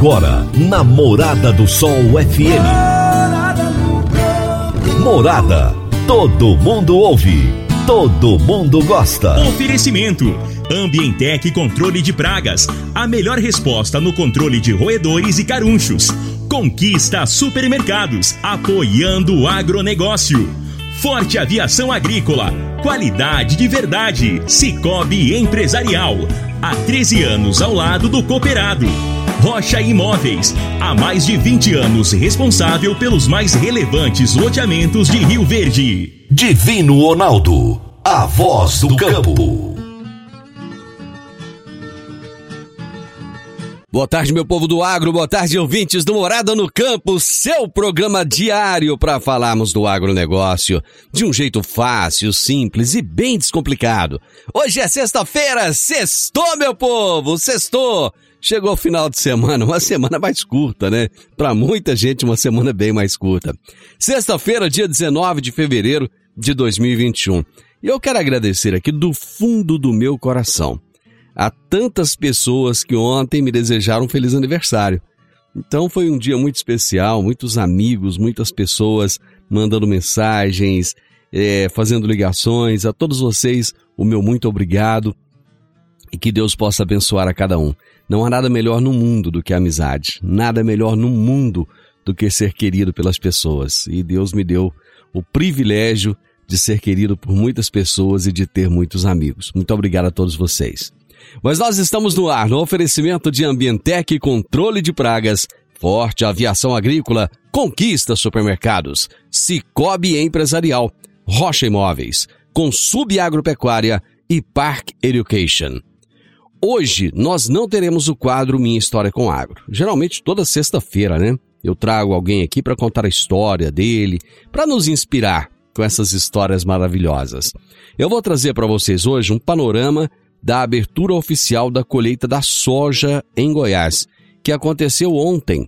Agora, na Morada do Sol FM. Morada. Todo mundo ouve. Todo mundo gosta. Oferecimento. Ambientec Controle de Pragas. A melhor resposta no controle de roedores e carunchos. Conquista Supermercados. Apoiando o agronegócio. Forte Aviação Agrícola. Qualidade de verdade. Cicobi Empresarial. Há 13 anos ao lado do cooperado. Rocha Imóveis. Há mais de 20 anos responsável pelos mais relevantes loteamentos de Rio Verde. Divino Ronaldo. A voz do campo. Boa tarde, meu povo do agro, boa tarde, ouvintes do Morada no Campo, seu programa diário para falarmos do agronegócio de um jeito fácil, simples e bem descomplicado. Hoje é sexta-feira, sextou, meu povo, sextou! Chegou o final de semana, uma semana mais curta, né? Para muita gente, uma semana bem mais curta. Sexta-feira, dia 19 de fevereiro de 2021. E eu quero agradecer aqui do fundo do meu coração a tantas pessoas que ontem me desejaram um feliz aniversário. Então foi um dia muito especial, muitos amigos, muitas pessoas mandando mensagens, é, fazendo ligações. A todos vocês, o meu muito obrigado e que Deus possa abençoar a cada um. Não há nada melhor no mundo do que a amizade, nada melhor no mundo do que ser querido pelas pessoas. E Deus me deu o privilégio de ser querido por muitas pessoas e de ter muitos amigos. Muito obrigado a todos vocês. Mas nós estamos no ar no oferecimento de Ambientec Controle de Pragas, Forte Aviação Agrícola, Conquista Supermercados, Cicobi Empresarial, Rocha Imóveis, Consub Agropecuária e Park Education. Hoje nós não teremos o quadro Minha História com Agro. Geralmente toda sexta-feira, né? Eu trago alguém aqui para contar a história dele, para nos inspirar com essas histórias maravilhosas. Eu vou trazer para vocês hoje um panorama da abertura oficial da colheita da soja em Goiás, que aconteceu ontem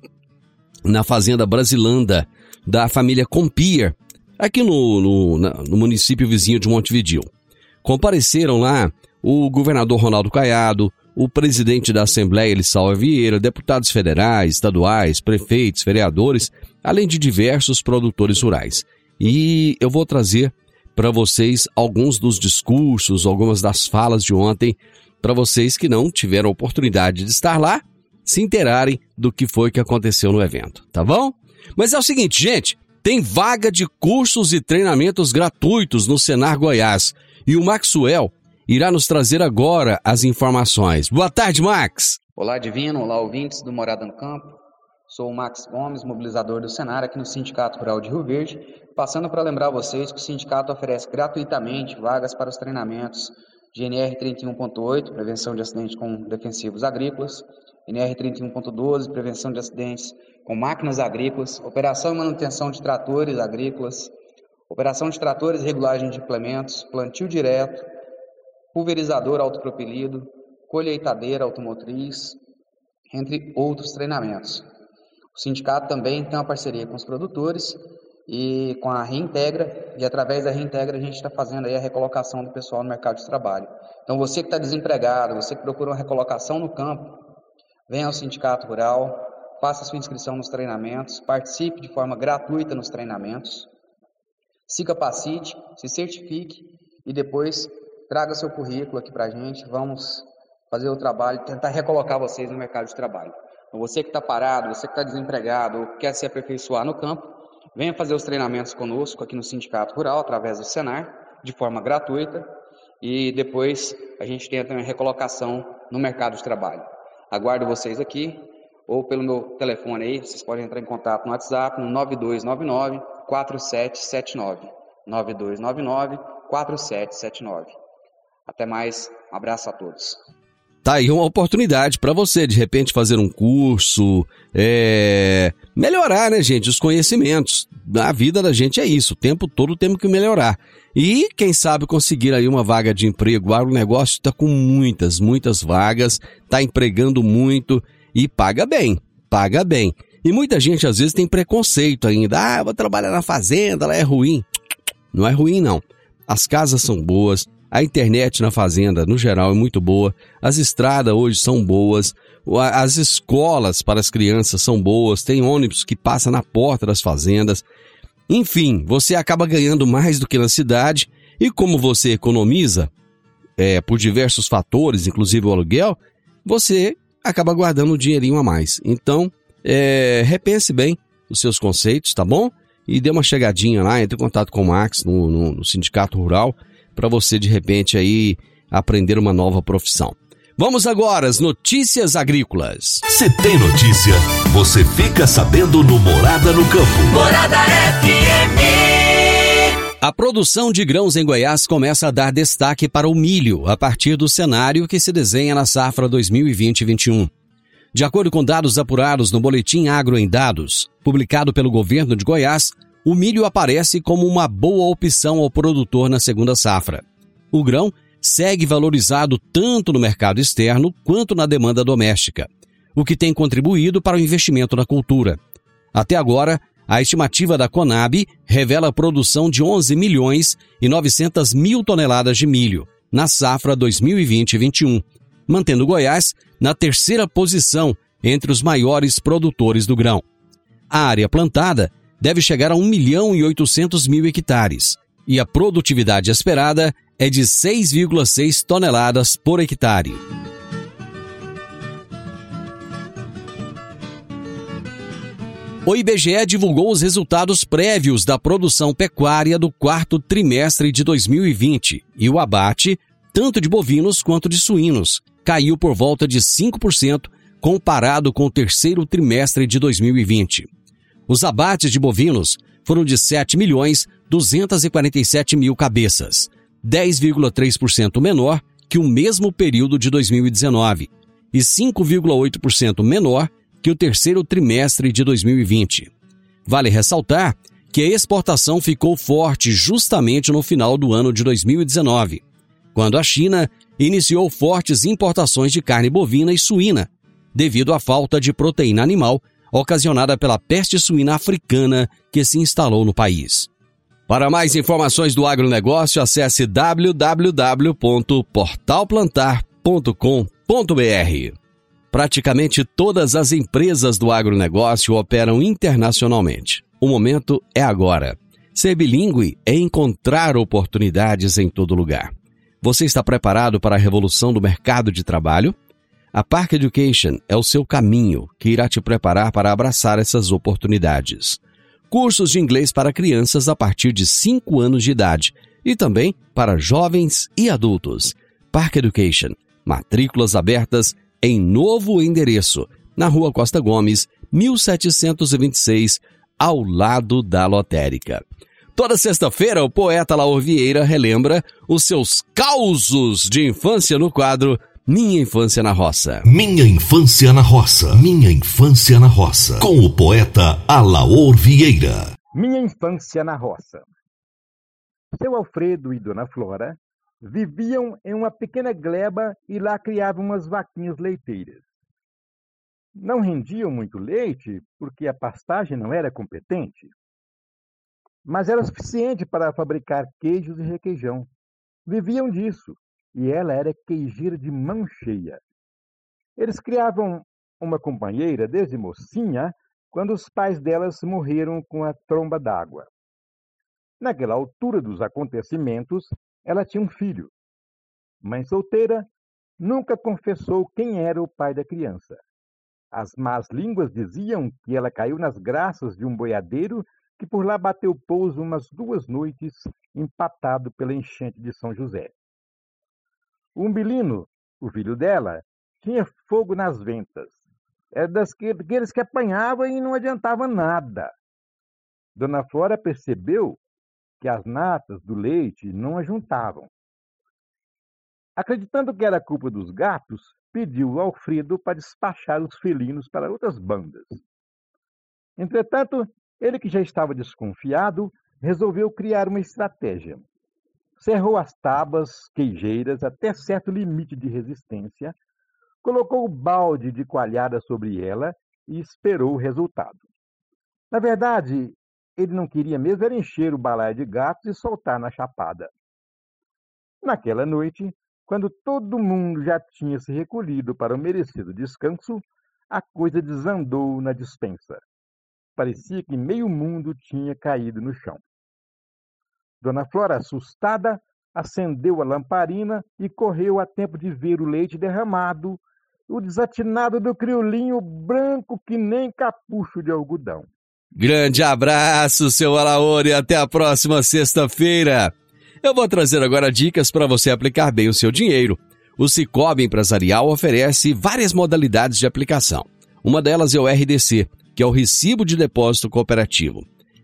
na fazenda Brasilanda da família Compier, aqui no, no, no município vizinho de Montevidil. Compareceram lá o governador Ronaldo Caiado, o presidente da Assembleia Elissalva Vieira, deputados federais, estaduais, prefeitos, vereadores, além de diversos produtores rurais. E eu vou trazer para vocês alguns dos discursos, algumas das falas de ontem, para vocês que não tiveram oportunidade de estar lá, se interarem do que foi que aconteceu no evento, tá bom? Mas é o seguinte, gente, tem vaga de cursos e treinamentos gratuitos no Senar Goiás e o Maxwell irá nos trazer agora as informações. Boa tarde, Max. Olá, Divino. Olá, ouvintes do Morada no Campo. Sou o Max Gomes, mobilizador do Senar aqui no Sindicato Rural de Rio Verde, passando para lembrar vocês que o sindicato oferece gratuitamente vagas para os treinamentos de NR 31.8, prevenção de acidentes com defensivos agrícolas, NR 31.12, prevenção de acidentes com máquinas agrícolas, operação e manutenção de tratores agrícolas, operação de tratores e regulagem de implementos, plantio direto, pulverizador autopropelido, colheitadeira automotriz, entre outros treinamentos. O sindicato também tem uma parceria com os produtores e com a Reintegra, e através da Reintegra a gente está fazendo aí a recolocação do pessoal no mercado de trabalho. Então você que está desempregado, você que procura uma recolocação no campo, venha ao Sindicato Rural, faça sua inscrição nos treinamentos, participe de forma gratuita nos treinamentos, se capacite, se certifique e depois traga seu currículo aqui para a gente, vamos fazer o trabalho, tentar recolocar vocês no mercado de trabalho. Então, você que está parado, você que está desempregado quer se aperfeiçoar no campo, venha fazer os treinamentos conosco aqui no Sindicato Rural, através do Senar, de forma gratuita, e depois a gente também a recolocação no mercado de trabalho. Aguardo vocês aqui, ou pelo meu telefone aí, vocês podem entrar em contato no WhatsApp no 9299 4779. 9299 4779. Até mais, um abraço a todos. Tá aí uma oportunidade para você, de repente, fazer um curso, é... melhorar, né, gente, os conhecimentos. A vida da gente é isso, o tempo todo temos que melhorar. E, quem sabe, conseguir aí uma vaga de emprego. O agronegócio está com muitas, muitas vagas, está empregando muito e paga bem, paga bem. E muita gente, às vezes, tem preconceito ainda. Ah, vou trabalhar na fazenda, ela é ruim. Não é ruim, não. As casas são boas, a internet na fazenda, no geral, é muito boa. As estradas hoje são boas. as escolas para as crianças são boas, tem ônibus que passa na porta das fazendas. Enfim, você acaba ganhando mais do que na cidade e como você economiza é, por diversos fatores, inclusive o aluguel, você acaba guardando um dinheirinho a mais. Então, é, repense bem os seus conceitos, tá bom? E dê uma chegadinha lá, entre em contato com o Max no, no, no Sindicato Rural para você de repente aí aprender uma nova profissão. Vamos agora às notícias agrícolas. Se tem notícia, você fica sabendo no Morada no Campo. Morada FM. A produção de grãos em Goiás começa a dar destaque para o milho a partir do cenário que se desenha na safra 2020-21. De acordo com dados apurados no Boletim Agro em Dados, publicado pelo governo de Goiás, o milho aparece como uma boa opção ao produtor na segunda safra. O grão segue valorizado tanto no mercado externo quanto na demanda doméstica, o que tem contribuído para o investimento na cultura. Até agora, a estimativa da Conab revela a produção de 11 milhões e 900 mil toneladas de milho na safra 2020-21, mantendo Goiás na terceira posição entre os maiores produtores do grão. A área plantada deve chegar a 1 milhão e 800 mil hectares, e a produtividade esperada é de 6,6 toneladas por hectare. O IBGE divulgou os resultados prévios da produção pecuária do quarto trimestre de 2020 e o abate, tanto de bovinos quanto de suínos, caiu por volta de 5% comparado com o terceiro trimestre de 2020. Os abates de bovinos foram de 7 milhões 247 mil cabeças, 10,3% menor que o mesmo período de 2019 e 5,8% menor que o terceiro trimestre de 2020. Vale ressaltar que a exportação ficou forte justamente no final do ano de 2019, quando a China iniciou fortes importações de carne bovina e suína, devido à falta de proteína animal ocasionada pela peste suína africana que se instalou no país. Para mais informações do agronegócio, acesse www.portalplantar.com.br. Praticamente todas as empresas do agronegócio operam internacionalmente. O momento é agora. Ser bilíngue é encontrar oportunidades em todo lugar. Você está preparado para a revolução do mercado de trabalho? A Park Education é o seu caminho que irá te preparar para abraçar essas oportunidades. Cursos de inglês para crianças a partir de 5 anos de idade e também para jovens e adultos. Park Education. Matrículas abertas em novo endereço, na Rua Costa Gomes, 1726, ao lado da lotérica. Toda sexta-feira, o poeta Laor Vieira relembra os seus causos de infância no quadro minha Infância na Roça. Minha Infância na Roça. Minha Infância na Roça. Com o poeta Alaor Vieira. Minha Infância na Roça. Seu Alfredo e Dona Flora viviam em uma pequena gleba e lá criavam umas vaquinhas leiteiras. Não rendiam muito leite porque a pastagem não era competente, mas era suficiente para fabricar queijos e requeijão. Viviam disso e ela era queijeira de mão cheia. Eles criavam uma companheira desde mocinha, quando os pais delas morreram com a tromba d'água. Naquela altura dos acontecimentos, ela tinha um filho. Mãe solteira, nunca confessou quem era o pai da criança. As más línguas diziam que ela caiu nas graças de um boiadeiro que por lá bateu pouso umas duas noites, empatado pela enchente de São José. Umbilino, o filho dela, tinha fogo nas ventas. Era daqueles que apanhava e não adiantava nada. Dona Flora percebeu que as natas do leite não ajuntavam. Acreditando que era culpa dos gatos, pediu ao Alfredo para despachar os felinos para outras bandas. Entretanto, ele que já estava desconfiado, resolveu criar uma estratégia cerrou as tábuas queijeiras até certo limite de resistência, colocou o balde de coalhada sobre ela e esperou o resultado. Na verdade, ele não queria mesmo era encher o balaio de gatos e soltar na chapada. Naquela noite, Quando todo mundo já tinha se recolhido para o merecido descanso, a coisa desandou na dispensa. Parecia que meio mundo tinha caído no chão. Dona Flora, assustada, acendeu a lamparina e correu a tempo de ver o leite derramado, o desatinado do criolinho branco que nem capucho de algodão. Grande abraço, seu Alaor, e até a próxima sexta-feira. Eu vou trazer agora dicas para você aplicar bem o seu dinheiro. O Cicobi Empresarial oferece várias modalidades de aplicação. Uma delas é o RDC, que é o Recibo de Depósito Cooperativo.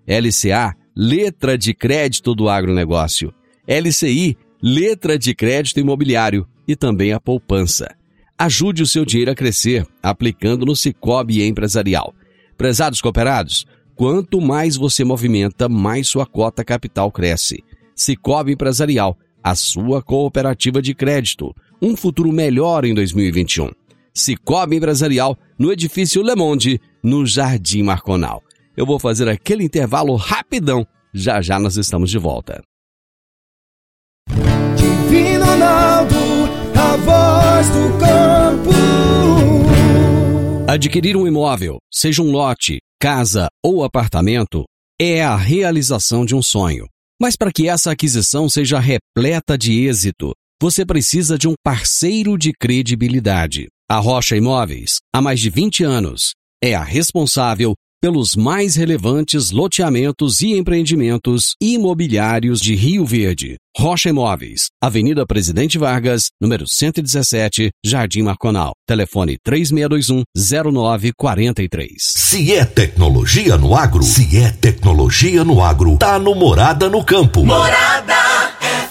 LCA, Letra de Crédito do Agronegócio. LCI, Letra de Crédito Imobiliário e também a poupança. Ajude o seu dinheiro a crescer aplicando no Cicobi Empresarial. Prezados cooperados, quanto mais você movimenta, mais sua cota capital cresce. Cicobi Empresarial, a sua cooperativa de crédito. Um futuro melhor em 2021. Cicobi Empresarial, no edifício Le Monde, no Jardim Marconal. Eu vou fazer aquele intervalo rapidão. Já já nós estamos de volta. Divino Ronaldo, a voz do campo. Adquirir um imóvel, seja um lote, casa ou apartamento, é a realização de um sonho. Mas para que essa aquisição seja repleta de êxito, você precisa de um parceiro de credibilidade. A Rocha Imóveis, há mais de 20 anos, é a responsável pelos mais relevantes loteamentos e empreendimentos imobiliários de Rio Verde. Rocha Imóveis, Avenida Presidente Vargas, número 117, Jardim Marconal. Telefone 3621-0943. Se é tecnologia no agro, se é tecnologia no agro, tá no Morada no Campo. Morada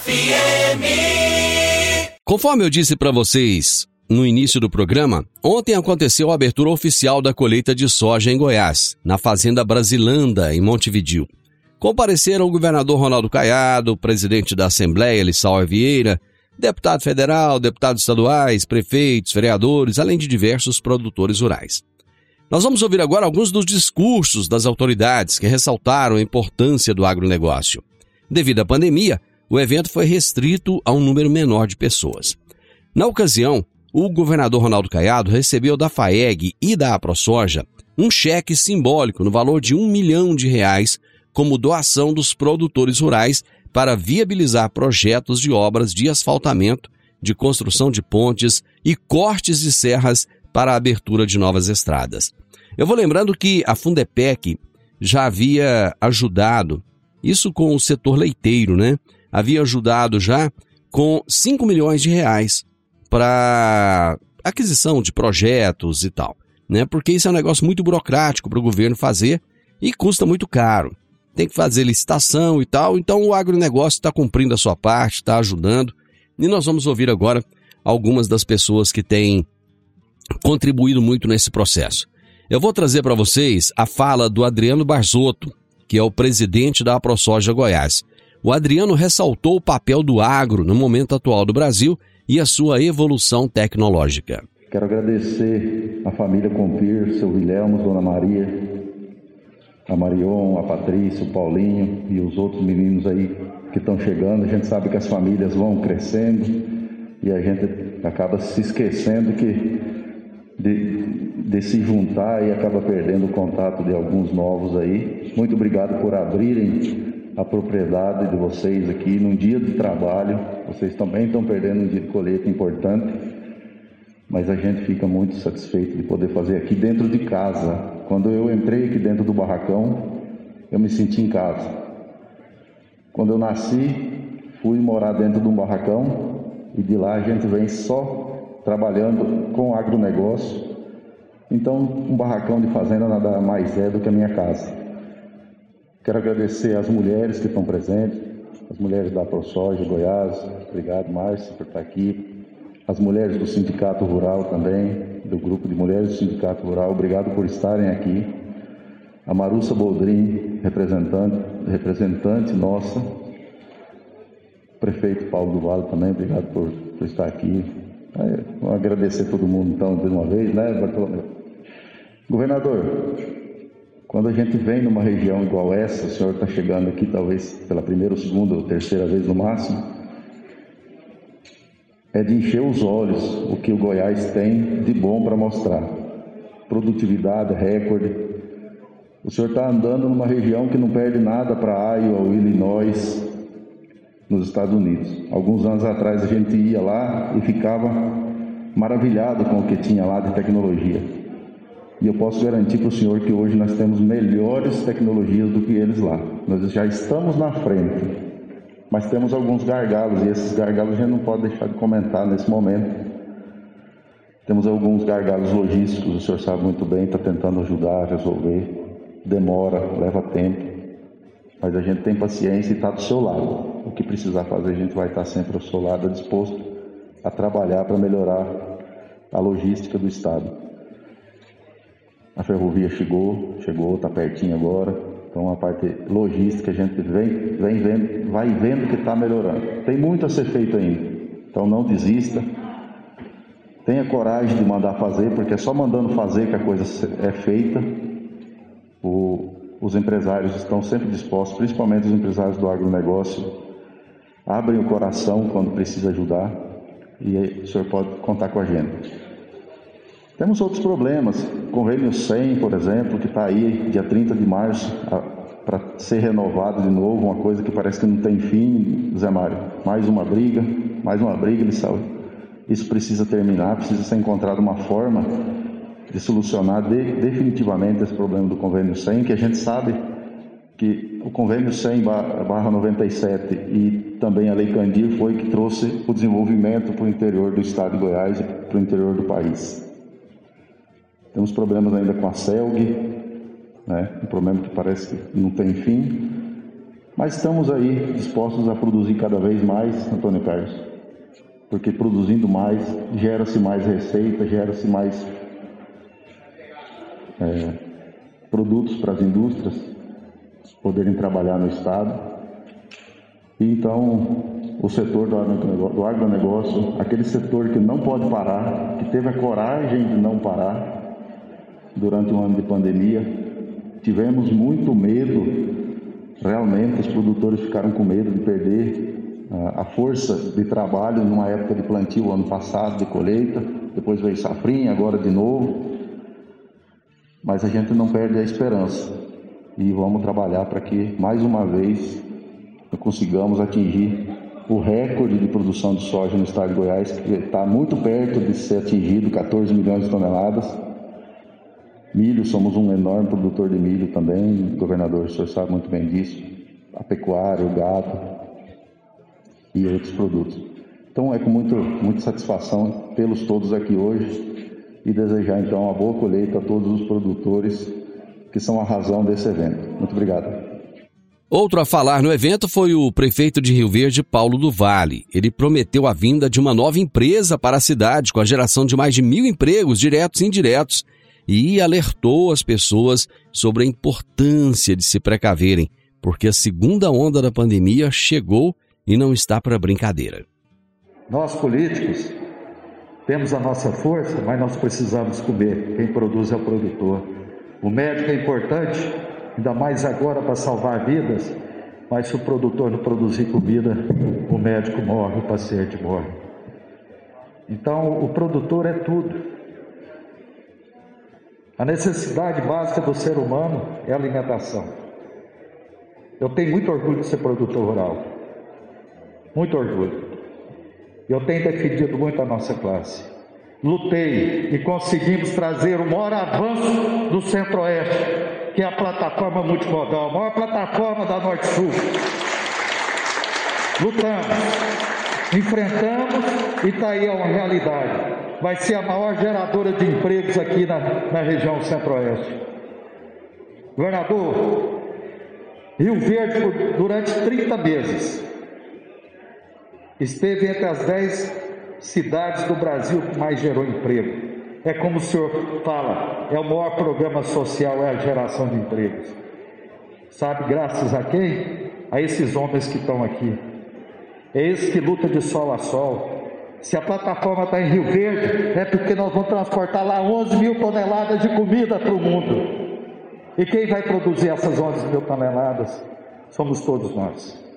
FM. Conforme eu disse para vocês no início do programa, ontem aconteceu a abertura oficial da colheita de soja em Goiás, na Fazenda Brasilanda, em Montevidil. Compareceram o governador Ronaldo Caiado, o presidente da Assembleia, Lissau Vieira, deputado federal, deputados estaduais, prefeitos, vereadores, além de diversos produtores rurais. Nós vamos ouvir agora alguns dos discursos das autoridades que ressaltaram a importância do agronegócio. Devido à pandemia, o evento foi restrito a um número menor de pessoas. Na ocasião, o governador Ronaldo Caiado recebeu da FAEG e da AproSoja um cheque simbólico no valor de um milhão de reais como doação dos produtores rurais para viabilizar projetos de obras de asfaltamento, de construção de pontes e cortes de serras para a abertura de novas estradas. Eu vou lembrando que a Fundepec já havia ajudado, isso com o setor leiteiro, né? Havia ajudado já com 5 milhões de reais para aquisição de projetos e tal, né? Porque isso é um negócio muito burocrático para o governo fazer e custa muito caro. Tem que fazer licitação e tal, então o agronegócio está cumprindo a sua parte, está ajudando. E nós vamos ouvir agora algumas das pessoas que têm contribuído muito nesse processo. Eu vou trazer para vocês a fala do Adriano Barzotto, que é o presidente da AproSoja Goiás. O Adriano ressaltou o papel do agro no momento atual do Brasil e a sua evolução tecnológica. Quero agradecer a família Compir, seu Vilhelmos, Dona Maria, a Marion, a Patrícia, o Paulinho e os outros meninos aí que estão chegando. A gente sabe que as famílias vão crescendo e a gente acaba se esquecendo que de, de se juntar e acaba perdendo o contato de alguns novos aí. Muito obrigado por abrirem a propriedade de vocês aqui num dia de trabalho. Vocês também estão perdendo um dia de colheita importante, mas a gente fica muito satisfeito de poder fazer aqui dentro de casa. Quando eu entrei aqui dentro do barracão, eu me senti em casa. Quando eu nasci, fui morar dentro de um barracão e de lá a gente vem só trabalhando com agronegócio. Então, um barracão de fazenda nada mais é do que a minha casa. Quero agradecer às mulheres que estão presentes, as mulheres da ProSoja Goiás, obrigado Márcia por estar aqui, as mulheres do Sindicato Rural também, do grupo de mulheres do Sindicato Rural, obrigado por estarem aqui. A Marussa Boldrin, representante, representante nossa, prefeito Paulo do Vale também, obrigado por, por estar aqui. vamos agradecer todo mundo então de uma vez, né, Bartolomeu? Governador, quando a gente vem numa região igual essa, o senhor está chegando aqui talvez pela primeira, segunda ou terceira vez no máximo, é de encher os olhos o que o Goiás tem de bom para mostrar. Produtividade, recorde. O senhor está andando numa região que não perde nada para Iowa ou Illinois, nos Estados Unidos. Alguns anos atrás a gente ia lá e ficava maravilhado com o que tinha lá de tecnologia. E eu posso garantir para o senhor que hoje nós temos melhores tecnologias do que eles lá. Nós já estamos na frente mas temos alguns gargalos e esses gargalos a gente não pode deixar de comentar nesse momento. Temos alguns gargalos logísticos, o senhor sabe muito bem, está tentando ajudar a resolver. Demora, leva tempo, mas a gente tem paciência e está do seu lado. O que precisar fazer, a gente vai estar sempre ao seu lado, disposto a trabalhar para melhorar a logística do Estado. A ferrovia chegou, chegou, está pertinho agora. Então a parte logística a gente vem, vem vendo, vai vendo que está melhorando. Tem muito a ser feito ainda. Então não desista. Tenha coragem de mandar fazer, porque é só mandando fazer que a coisa é feita. O, os empresários estão sempre dispostos, principalmente os empresários do agronegócio, abrem o coração quando precisa ajudar e o senhor pode contar com a gente. Temos outros problemas, convênio 100, por exemplo, que está aí dia 30 de março para ser renovado de novo, uma coisa que parece que não tem fim, Zé Mário. Mais uma briga, mais uma briga, ele sabe. Isso precisa terminar, precisa ser encontrada uma forma de solucionar de, definitivamente esse problema do convênio 100, que a gente sabe que o convênio 100 barra 97 e também a Lei Candir foi que trouxe o desenvolvimento para o interior do estado de Goiás e para o interior do país. Temos problemas ainda com a CELG, né? um problema que parece que não tem fim. Mas estamos aí dispostos a produzir cada vez mais, Antônio Carlos, porque produzindo mais, gera-se mais receita, gera-se mais é, produtos para as indústrias poderem trabalhar no Estado. E então, o setor do agronegócio, aquele setor que não pode parar, que teve a coragem de não parar, durante um ano de pandemia. Tivemos muito medo, realmente, os produtores ficaram com medo de perder uh, a força de trabalho numa época de plantio, ano passado, de colheita, depois veio safrinha, agora de novo. Mas a gente não perde a esperança e vamos trabalhar para que, mais uma vez, consigamos atingir o recorde de produção de soja no estado de Goiás, que está muito perto de ser atingido, 14 milhões de toneladas. Milho, somos um enorme produtor de milho também, governador, o senhor sabe muito bem disso. A pecuária, o gado e outros produtos. Então é com muito, muita satisfação tê-los todos aqui hoje e desejar então uma boa colheita a todos os produtores que são a razão desse evento. Muito obrigado. Outro a falar no evento foi o prefeito de Rio Verde, Paulo do Vale. Ele prometeu a vinda de uma nova empresa para a cidade, com a geração de mais de mil empregos diretos e indiretos, e alertou as pessoas sobre a importância de se precaverem, porque a segunda onda da pandemia chegou e não está para brincadeira. Nós políticos temos a nossa força, mas nós precisamos comer. Quem produz é o produtor. O médico é importante, ainda mais agora para salvar vidas, mas se o produtor não produzir comida, o médico morre, o paciente morre. Então, o produtor é tudo. A necessidade básica do ser humano é alimentação. Eu tenho muito orgulho de ser produtor rural. Muito orgulho. Eu tenho defendido muito a nossa classe. Lutei e conseguimos trazer o maior avanço do Centro-Oeste, que é a plataforma multimodal, a maior plataforma da Norte-Sul. Lutamos, enfrentamos e está aí a realidade vai ser a maior geradora de empregos aqui na, na região centro-oeste. Governador, Rio Verde, durante 30 meses, esteve entre as 10 cidades do Brasil que mais gerou emprego. É como o senhor fala, é o maior programa social, é a geração de empregos. Sabe, graças a quem? A esses homens que estão aqui. É esse que luta de sol a sol, se a plataforma está em Rio Verde, é porque nós vamos transportar lá 11 mil toneladas de comida para o mundo. E quem vai produzir essas 11 mil toneladas? Somos todos nós.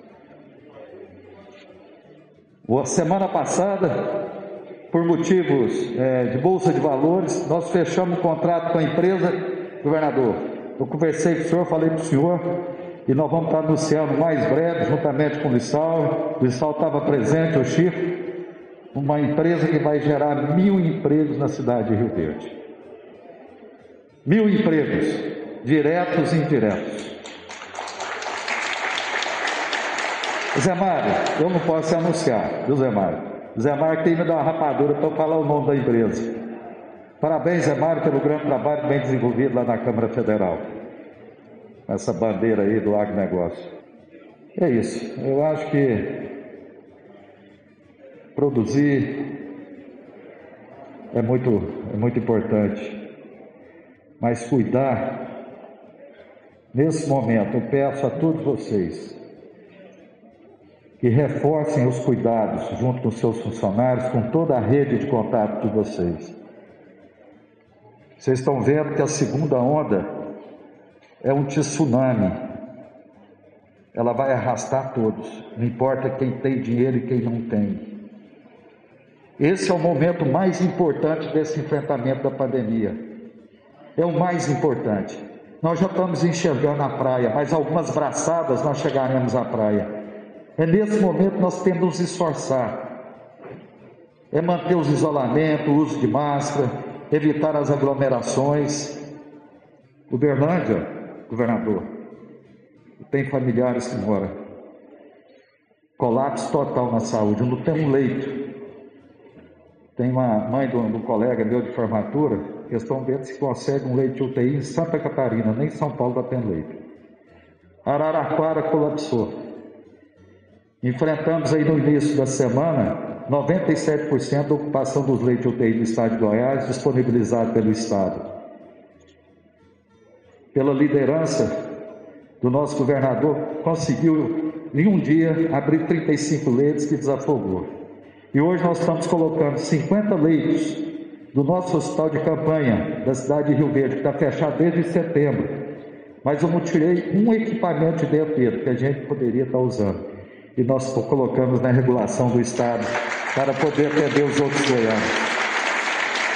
A semana passada, por motivos é, de bolsa de valores, nós fechamos um contrato com a empresa, governador. Eu conversei com o senhor, falei para o senhor, e nós vamos estar anunciando mais breve, juntamente com o Lissau. O Lissau estava presente, o Chico, uma empresa que vai gerar mil empregos na cidade de Rio Verde. Mil empregos, diretos e indiretos. Zé Mário, eu não posso anunciar, viu Zé Mário? Zé Mário tem me dar uma rapadura para falar o nome da empresa. Parabéns, Zé Mário, pelo grande trabalho bem desenvolvido lá na Câmara Federal. Essa bandeira aí do agronegócio. É isso. Eu acho que produzir é muito, é muito importante. Mas cuidar, nesse momento, eu peço a todos vocês que reforcem os cuidados junto com seus funcionários, com toda a rede de contato de vocês. Vocês estão vendo que a segunda onda é um tsunami. Ela vai arrastar todos, não importa quem tem dinheiro e quem não tem. Esse é o momento mais importante desse enfrentamento da pandemia. É o mais importante. Nós já estamos enxergando a praia, mas algumas braçadas nós chegaremos à praia. É nesse momento nós temos que nos esforçar. É manter os isolamentos, o uso de máscara, evitar as aglomerações. Uberlândia, governador, tem familiares que moram. Colapso total na saúde, não tem um leito. Tem uma mãe de um, colega meu de formatura, que estão se consegue um leite UTI em Santa Catarina, nem São Paulo está tendo leito. Araraquara colapsou. Enfrentamos aí no início da semana 97% da ocupação dos leitos UTI do estado de Goiás disponibilizado pelo Estado. Pela liderança do nosso governador, conseguiu em um dia abrir 35 leitos que desafogou. E hoje nós estamos colocando 50 leitos do nosso hospital de campanha da cidade de Rio Verde, que está fechado desde setembro. Mas eu tirei um equipamento de dentro que a gente poderia estar usando e nós colocamos na regulação do Estado para poder atender os outros goianos.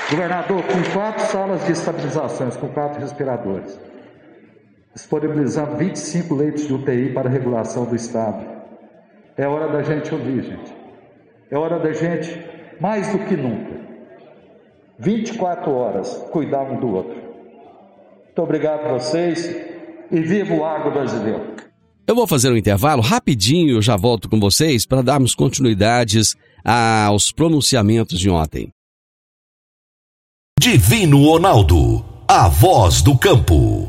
Governador, com quatro salas de estabilizações, com quatro respiradores, disponibilizando 25 leitos de UTI para regulação do Estado. É hora da gente ouvir, gente. É hora da gente, mais do que nunca, 24 horas, cuidar um do outro. Muito obrigado a vocês e viva o agro brasileiro. Eu vou fazer um intervalo rapidinho, já volto com vocês para darmos continuidades aos pronunciamentos de ontem. Divino Ronaldo, a voz do campo.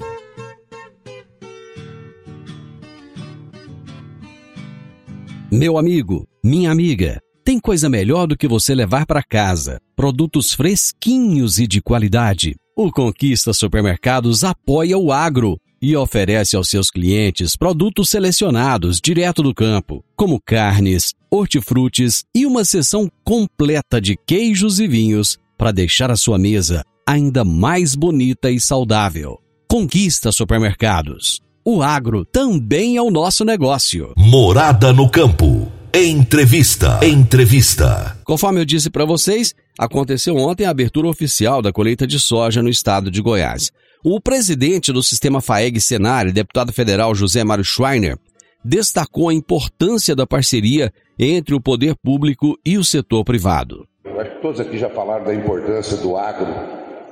Meu amigo, minha amiga, tem coisa melhor do que você levar para casa produtos fresquinhos e de qualidade. O Conquista Supermercados apoia o agro e oferece aos seus clientes produtos selecionados direto do campo, como carnes, hortifrutis e uma seção completa de queijos e vinhos para deixar a sua mesa ainda mais bonita e saudável. Conquista supermercados. O agro também é o nosso negócio. Morada no campo. Entrevista. Entrevista. Conforme eu disse para vocês, aconteceu ontem a abertura oficial da colheita de soja no estado de Goiás. O presidente do sistema FAEG Senar, deputado federal José Mário Schreiner, destacou a importância da parceria entre o poder público e o setor privado. Eu acho que todos aqui já falaram da importância do agro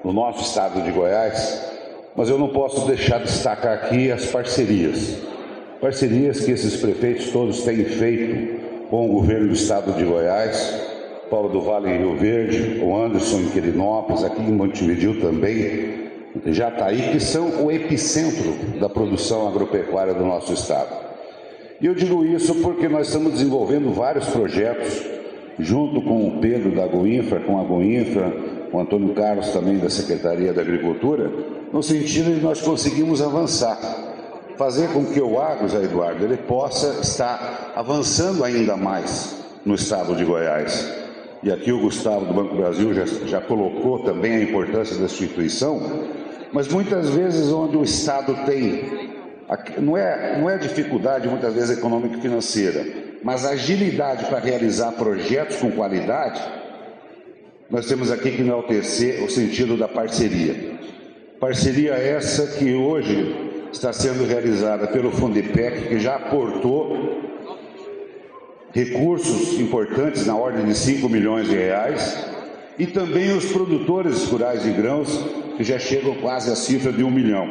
no nosso estado de Goiás, mas eu não posso deixar de destacar aqui as parcerias. Parcerias que esses prefeitos todos têm feito com o governo do estado de Goiás, Paulo do Vale em Rio Verde, o Anderson em Quirinópolis, aqui em Montevideo também, Jataí, que são o epicentro da produção agropecuária do nosso estado. E eu digo isso porque nós estamos desenvolvendo vários projetos, junto com o Pedro da Agoinfra, com a Agoinfra, com o Antônio Carlos também da Secretaria da Agricultura, no sentido de nós conseguirmos avançar, fazer com que o agro, Zé Eduardo, ele possa estar avançando ainda mais no estado de Goiás e aqui o Gustavo do Banco Brasil já, já colocou também a importância da instituição, mas muitas vezes onde o Estado tem, não é, não é dificuldade muitas vezes econômica e financeira, mas agilidade para realizar projetos com qualidade, nós temos aqui que enaltecer o sentido da parceria. Parceria essa que hoje está sendo realizada pelo Fundipec, que já aportou recursos importantes na ordem de 5 milhões de reais, e também os produtores rurais de grãos, que já chegam quase à cifra de um milhão.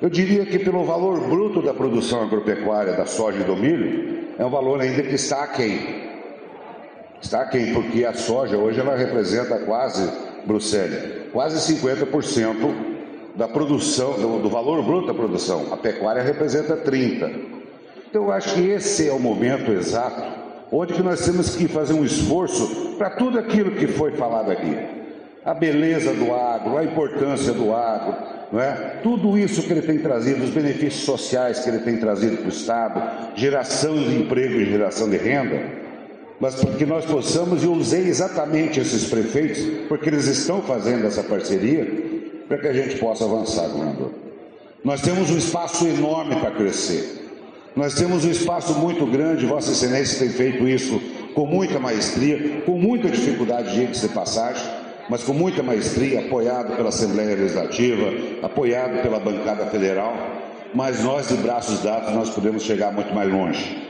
Eu diria que pelo valor bruto da produção agropecuária da soja e do milho, é um valor ainda que está aquém. Está porque a soja hoje ela representa quase, Bruxelas, quase 50% da produção, do, do valor bruto da produção. A pecuária representa 30%. Então eu acho que esse é o momento exato onde que nós temos que fazer um esforço para tudo aquilo que foi falado aqui. A beleza do agro, a importância do agro, não é? tudo isso que ele tem trazido, os benefícios sociais que ele tem trazido para o Estado, geração de emprego e geração de renda, mas que nós possamos, e usei exatamente esses prefeitos, porque eles estão fazendo essa parceria, para que a gente possa avançar, governador. Nós temos um espaço enorme para crescer. Nós temos um espaço muito grande, Vossa Excelência tem feito isso com muita maestria, com muita dificuldade de passagem, mas com muita maestria, apoiado pela Assembleia Legislativa, apoiado pela bancada federal, mas nós de braços dados nós podemos chegar muito mais longe.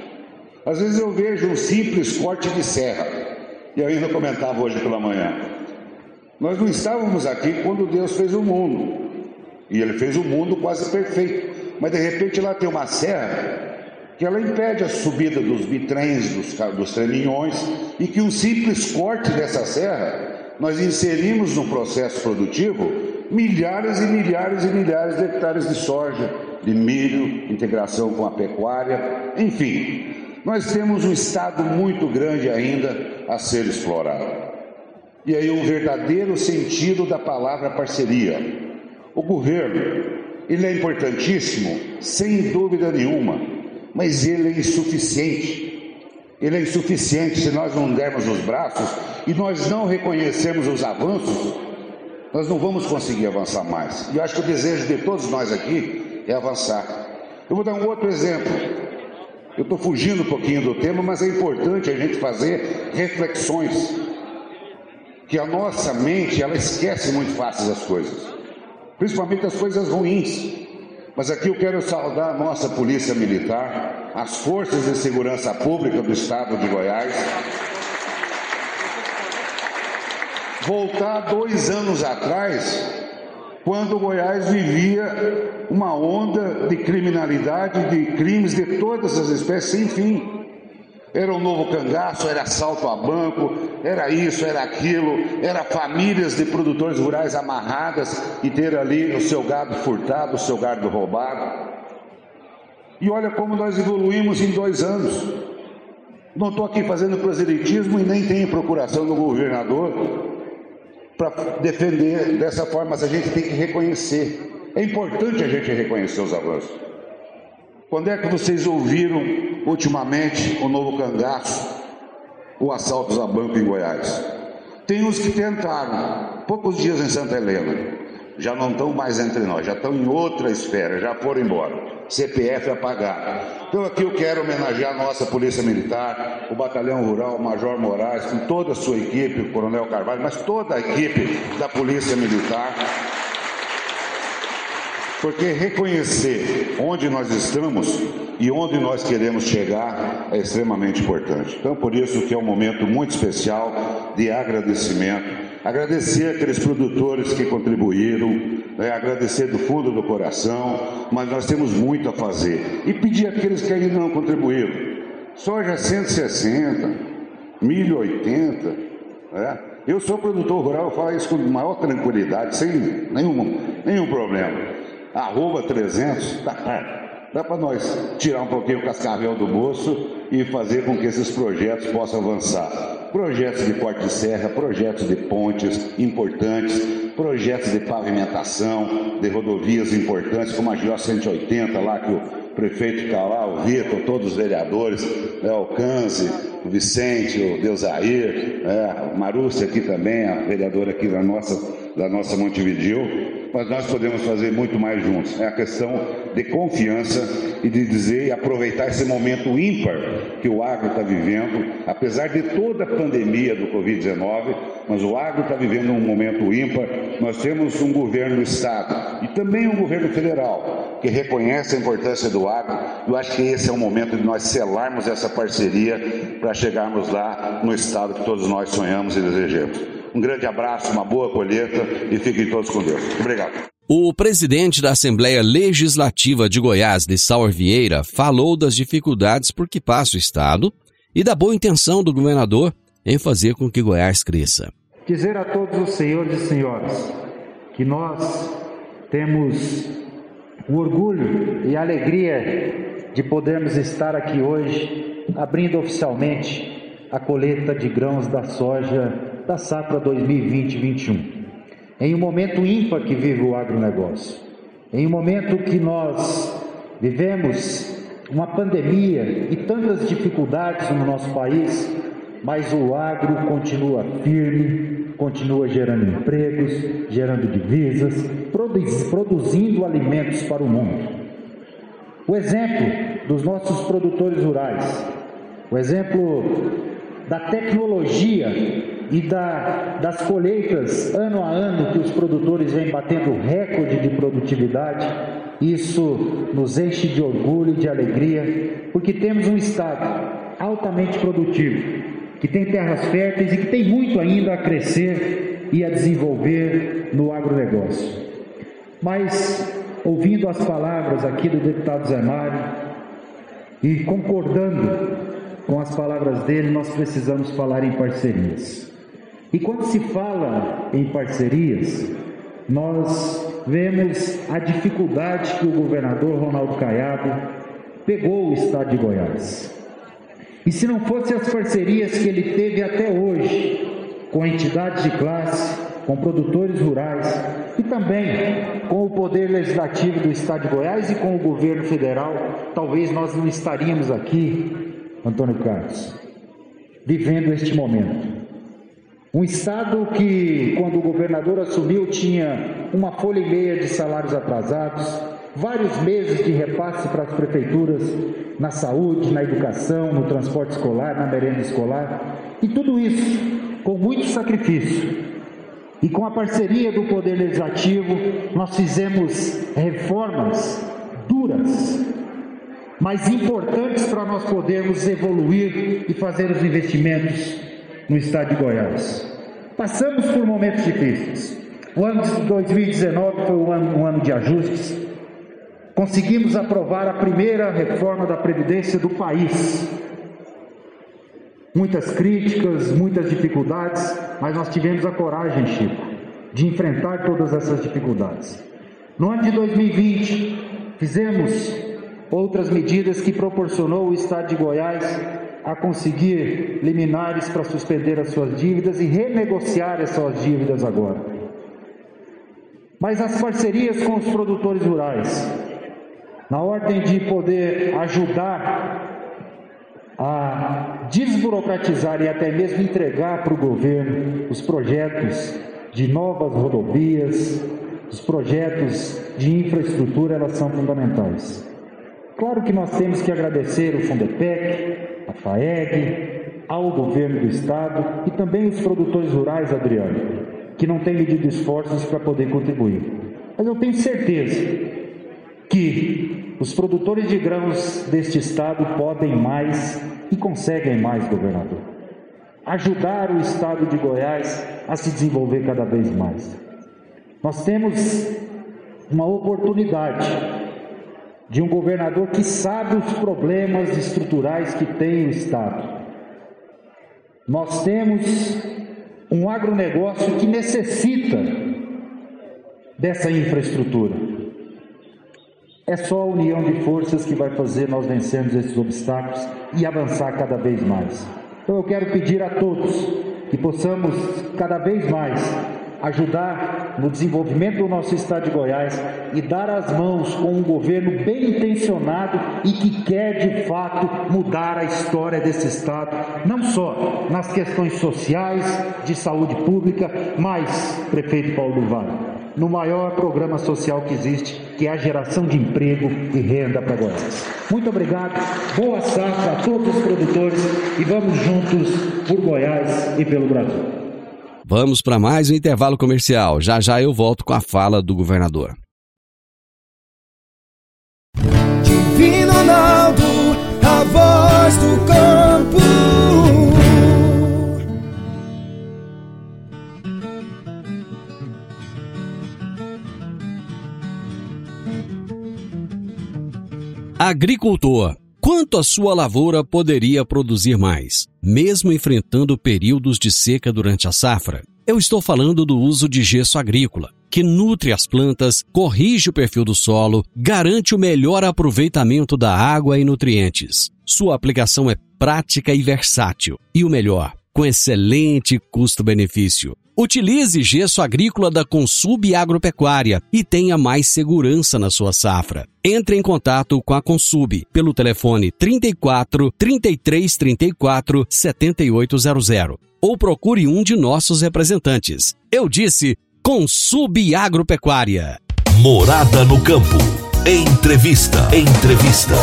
Às vezes eu vejo um simples corte de serra, e eu ainda comentava hoje pela manhã. Nós não estávamos aqui quando Deus fez o mundo, e Ele fez o mundo quase perfeito, mas de repente lá tem uma serra que ela impede a subida dos bitrens, dos, dos treminhões, e que um simples corte dessa serra, nós inserimos no processo produtivo milhares e milhares e milhares de hectares de soja, de milho, integração com a pecuária, enfim, nós temos um estado muito grande ainda a ser explorado. E aí um verdadeiro sentido da palavra parceria. O governo, ele é importantíssimo, sem dúvida nenhuma mas ele é insuficiente. Ele é insuficiente se nós não dermos os braços e nós não reconhecermos os avanços, nós não vamos conseguir avançar mais. E eu acho que o desejo de todos nós aqui é avançar. Eu vou dar um outro exemplo. Eu estou fugindo um pouquinho do tema, mas é importante a gente fazer reflexões. Que a nossa mente, ela esquece muito fácil as coisas, principalmente as coisas ruins. Mas aqui eu quero saudar a nossa Polícia Militar, as forças de segurança pública do estado de Goiás. Voltar dois anos atrás, quando Goiás vivia uma onda de criminalidade, de crimes de todas as espécies sem fim. Era um novo cangaço, era assalto a banco, era isso, era aquilo, era famílias de produtores rurais amarradas e ter ali o seu gado furtado, o seu gado roubado. E olha como nós evoluímos em dois anos. Não estou aqui fazendo proselitismo e nem tenho procuração do governador para defender dessa forma, mas a gente tem que reconhecer. É importante a gente reconhecer os avanços. Quando é que vocês ouviram ultimamente o novo cangaço, o assalto a banco em Goiás? Tem uns que tentaram, poucos dias em Santa Helena, já não estão mais entre nós, já estão em outra esfera, já foram embora. CPF apagado. Então aqui eu quero homenagear a nossa Polícia Militar, o Batalhão Rural, o Major Moraes, com toda a sua equipe, o Coronel Carvalho, mas toda a equipe da Polícia Militar porque reconhecer onde nós estamos e onde nós queremos chegar é extremamente importante. Então, por isso que é um momento muito especial de agradecimento. Agradecer aqueles produtores que contribuíram, né, agradecer do fundo do coração, mas nós temos muito a fazer. E pedir àqueles que ainda não contribuíram. Soja 160, milho 80, né? Eu sou produtor rural, eu falo isso com maior tranquilidade, sem nenhum, nenhum problema arroba 300, dá, dá para nós tirar um pouquinho o cascavel do bolso e fazer com que esses projetos possam avançar. Projetos de corte de serra, projetos de pontes importantes, projetos de pavimentação, de rodovias importantes, como a GO 180 lá que o prefeito está lá, o Vitor, todos os vereadores, né, o Canse, o Vicente, o Deusair, né, a Marúcia aqui também, a vereadora aqui da nossa, da nossa Montevideo, mas nós podemos fazer muito mais juntos. É a questão de confiança e de dizer e aproveitar esse momento ímpar que o agro está vivendo, apesar de toda a pandemia do Covid-19, mas o agro está vivendo um momento ímpar. Nós temos um governo do Estado e também um governo federal que reconhece a importância do agro. Eu acho que esse é o momento de nós selarmos essa parceria para chegarmos lá no Estado que todos nós sonhamos e desejamos. Um grande abraço, uma boa colheita e fiquem todos com Deus. Obrigado. O presidente da Assembleia Legislativa de Goiás, de Sauer Vieira, falou das dificuldades por que passa o Estado e da boa intenção do governador em fazer com que Goiás cresça. Dizer a todos os senhores e senhoras que nós temos o orgulho e a alegria de podermos estar aqui hoje abrindo oficialmente a colheita de grãos da soja da safra 2020-21 em um momento ímpar que vive o agronegócio, em um momento que nós vivemos uma pandemia e tantas dificuldades no nosso país, mas o agro continua firme, continua gerando empregos, gerando divisas, produzindo alimentos para o mundo. O exemplo dos nossos produtores rurais, o exemplo da tecnologia e da, das colheitas ano a ano que os produtores vêm batendo recorde de produtividade, isso nos enche de orgulho e de alegria, porque temos um Estado altamente produtivo, que tem terras férteis e que tem muito ainda a crescer e a desenvolver no agronegócio. Mas, ouvindo as palavras aqui do deputado Zé Mário e concordando com as palavras dele, nós precisamos falar em parcerias. E quando se fala em parcerias, nós vemos a dificuldade que o governador Ronaldo Caiado pegou o estado de Goiás. E se não fossem as parcerias que ele teve até hoje com entidades de classe, com produtores rurais e também com o poder legislativo do estado de Goiás e com o governo federal, talvez nós não estaríamos aqui, Antônio Carlos, vivendo este momento. Um Estado que, quando o governador assumiu, tinha uma folha e meia de salários atrasados, vários meses de repasse para as prefeituras na saúde, na educação, no transporte escolar, na merenda escolar, e tudo isso com muito sacrifício. E com a parceria do Poder Legislativo, nós fizemos reformas duras, mas importantes para nós podermos evoluir e fazer os investimentos no estado de Goiás. Passamos por momentos difíceis. O ano de 2019 foi um ano, um ano de ajustes. Conseguimos aprovar a primeira reforma da Previdência do país. Muitas críticas, muitas dificuldades, mas nós tivemos a coragem, Chico, de enfrentar todas essas dificuldades. No ano de 2020, fizemos outras medidas que proporcionou o Estado de Goiás a conseguir liminares para suspender as suas dívidas e renegociar as suas dívidas agora. Mas as parcerias com os produtores rurais, na ordem de poder ajudar a desburocratizar e até mesmo entregar para o governo os projetos de novas rodovias, os projetos de infraestrutura, elas são fundamentais. Claro que nós temos que agradecer o Fundepec, a FAEG, ao governo do estado e também os produtores rurais, Adriano, que não têm medido esforços para poder contribuir. Mas eu tenho certeza que os produtores de grãos deste estado podem mais e conseguem mais, governador. Ajudar o estado de Goiás a se desenvolver cada vez mais. Nós temos uma oportunidade de um governador que sabe os problemas estruturais que tem o Estado. Nós temos um agronegócio que necessita dessa infraestrutura. É só a união de forças que vai fazer nós vencermos esses obstáculos e avançar cada vez mais. Então eu quero pedir a todos que possamos cada vez mais ajudar no desenvolvimento do nosso estado de Goiás e dar as mãos com um governo bem intencionado e que quer de fato mudar a história desse estado, não só nas questões sociais, de saúde pública, mas, prefeito Paulo Vale, no maior programa social que existe, que é a geração de emprego e renda para Goiás. Muito obrigado, boa safra a todos os produtores e vamos juntos por Goiás e pelo Brasil. Vamos para mais um intervalo comercial. Já já eu volto com a fala do governador. Divino Ronaldo, a voz do campo. Agricultor, quanto a sua lavoura poderia produzir mais, mesmo enfrentando períodos de seca durante a safra? Eu estou falando do uso de gesso agrícola, que nutre as plantas, corrige o perfil do solo, garante o melhor aproveitamento da água e nutrientes. Sua aplicação é prática e versátil, e o melhor, com excelente custo-benefício. Utilize gesso agrícola da Consub Agropecuária e tenha mais segurança na sua safra. Entre em contato com a Consub pelo telefone 34 33 34 7800 ou procure um de nossos representantes. Eu disse Consub Agropecuária. Morada no campo. Entrevista. Entrevista.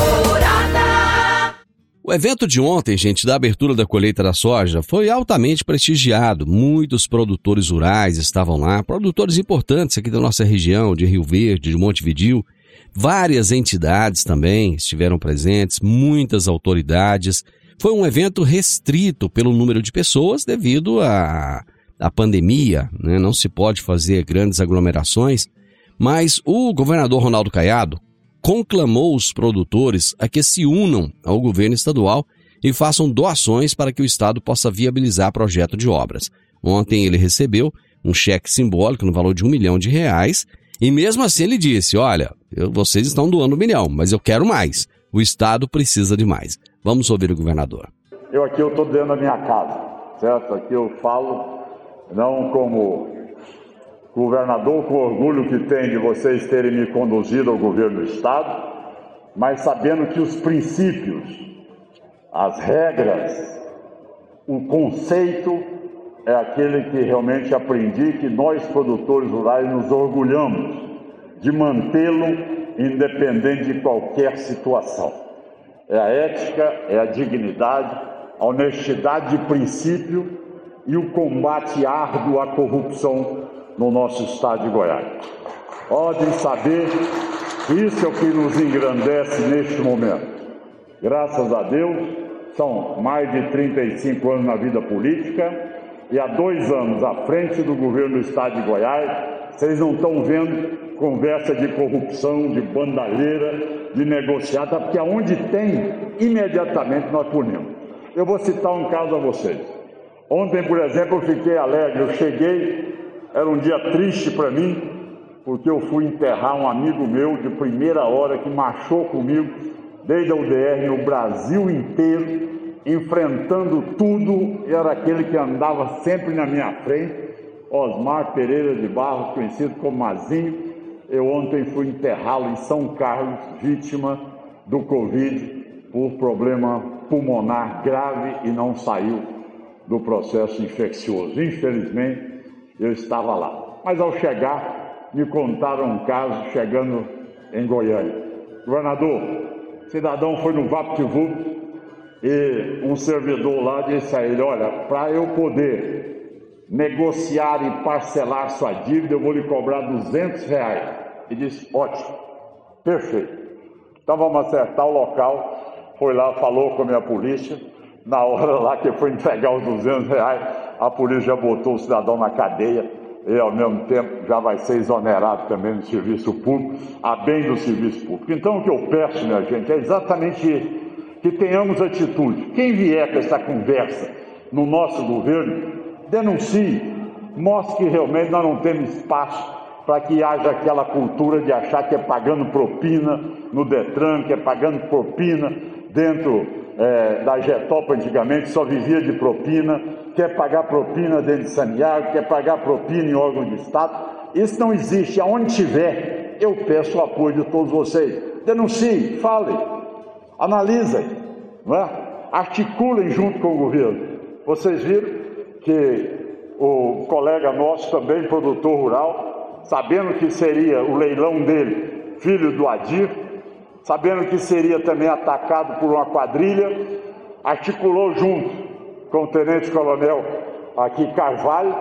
O evento de ontem, gente, da abertura da colheita da soja, foi altamente prestigiado. Muitos produtores rurais estavam lá, produtores importantes aqui da nossa região, de Rio Verde, de Montevidil. Várias entidades também estiveram presentes, muitas autoridades. Foi um evento restrito pelo número de pessoas devido à, à pandemia, né? não se pode fazer grandes aglomerações. Mas o governador Ronaldo Caiado, conclamou os produtores a que se unam ao governo estadual e façam doações para que o Estado possa viabilizar projeto de obras. Ontem ele recebeu um cheque simbólico no valor de um milhão de reais e mesmo assim ele disse: Olha, eu, vocês estão doando um milhão, mas eu quero mais. O Estado precisa de mais. Vamos ouvir o governador. Eu aqui eu estou dentro da minha casa, certo? Aqui eu falo não como governador com orgulho que tem de vocês terem me conduzido ao governo do Estado, mas sabendo que os princípios, as regras, o conceito é aquele que realmente aprendi que nós produtores rurais nos orgulhamos de mantê-lo independente de qualquer situação. É a ética, é a dignidade, a honestidade de princípio e o combate árduo à corrupção no nosso estado de Goiás. Podem saber que isso é o que nos engrandece neste momento. Graças a Deus, são mais de 35 anos na vida política e há dois anos à frente do governo do estado de Goiás, vocês não estão vendo conversa de corrupção, de bandalheira, de negociata, porque aonde tem, imediatamente nós punimos. Eu vou citar um caso a vocês. Ontem, por exemplo, eu fiquei alegre, eu cheguei era um dia triste para mim, porque eu fui enterrar um amigo meu de primeira hora que marchou comigo desde a UDR no Brasil inteiro, enfrentando tudo, era aquele que andava sempre na minha frente, Osmar Pereira de Barros, conhecido como Mazinho. Eu ontem fui enterrá-lo em São Carlos, vítima do Covid por problema pulmonar grave e não saiu do processo infeccioso. Infelizmente, eu estava lá. Mas ao chegar, me contaram um caso chegando em Goiânia. Governador, cidadão foi no VaptVup e um servidor lá disse a ele: Olha, para eu poder negociar e parcelar sua dívida, eu vou lhe cobrar 200 reais. E disse: Ótimo, perfeito. Então vamos acertar o local. Foi lá, falou com a minha polícia. Na hora lá que foi entregar os 200 reais, a polícia já botou o cidadão na cadeia e, ao mesmo tempo, já vai ser exonerado também do serviço público, a bem do serviço público. Então, o que eu peço, minha gente, é exatamente isso, que tenhamos atitude. Quem vier com essa conversa no nosso governo, denuncie, mostre que realmente nós não temos espaço para que haja aquela cultura de achar que é pagando propina no Detran, que é pagando propina dentro é, da Getopa antigamente, só vivia de propina, quer pagar propina dentro de saneário, quer pagar propina em órgão de Estado. Isso não existe. Aonde tiver, eu peço o apoio de todos vocês. Denuncie, falem, analisem, não é? articulem junto com o governo. Vocês viram que o colega nosso, também produtor rural, sabendo que seria o leilão dele, filho do Adir, sabendo que seria também atacado por uma quadrilha, articulou junto com o tenente-coronel aqui Carvalho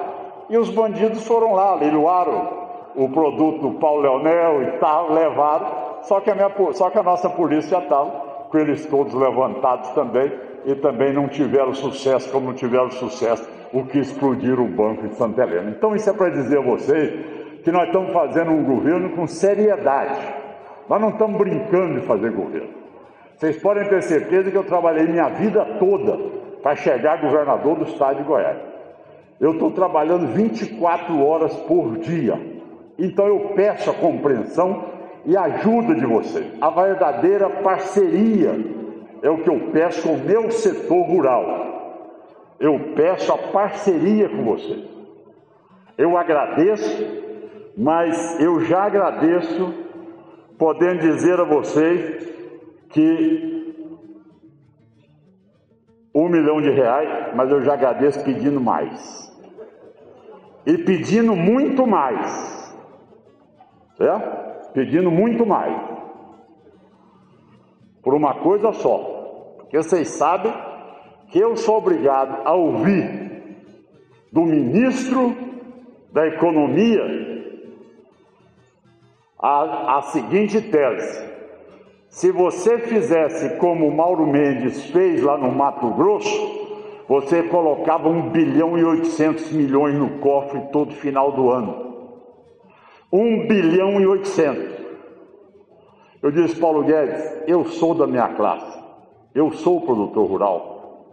e os bandidos foram lá, leiloaram o produto do Paulo Leonel e tal, levaram, só que a, minha, só que a nossa polícia estava com eles todos levantados também e também não tiveram sucesso, como não tiveram sucesso o que explodiram o Banco de Santa Helena. Então isso é para dizer a vocês que nós estamos fazendo um governo com seriedade. Nós não estamos brincando de fazer governo. Vocês podem ter certeza que eu trabalhei minha vida toda para chegar governador do estado de Goiás. Eu estou trabalhando 24 horas por dia. Então eu peço a compreensão e a ajuda de vocês. A verdadeira parceria é o que eu peço com o meu setor rural. Eu peço a parceria com vocês. Eu agradeço, mas eu já agradeço podendo dizer a vocês que um milhão de reais, mas eu já agradeço pedindo mais. E pedindo muito mais. Certo? Pedindo muito mais. Por uma coisa só. Porque vocês sabem que eu sou obrigado a ouvir do ministro da Economia a, a seguinte tese: se você fizesse como o Mauro Mendes fez lá no Mato Grosso, você colocava 1 bilhão e 800 milhões no cofre todo final do ano. 1 bilhão e 800. Eu disse, Paulo Guedes, eu sou da minha classe, eu sou produtor rural,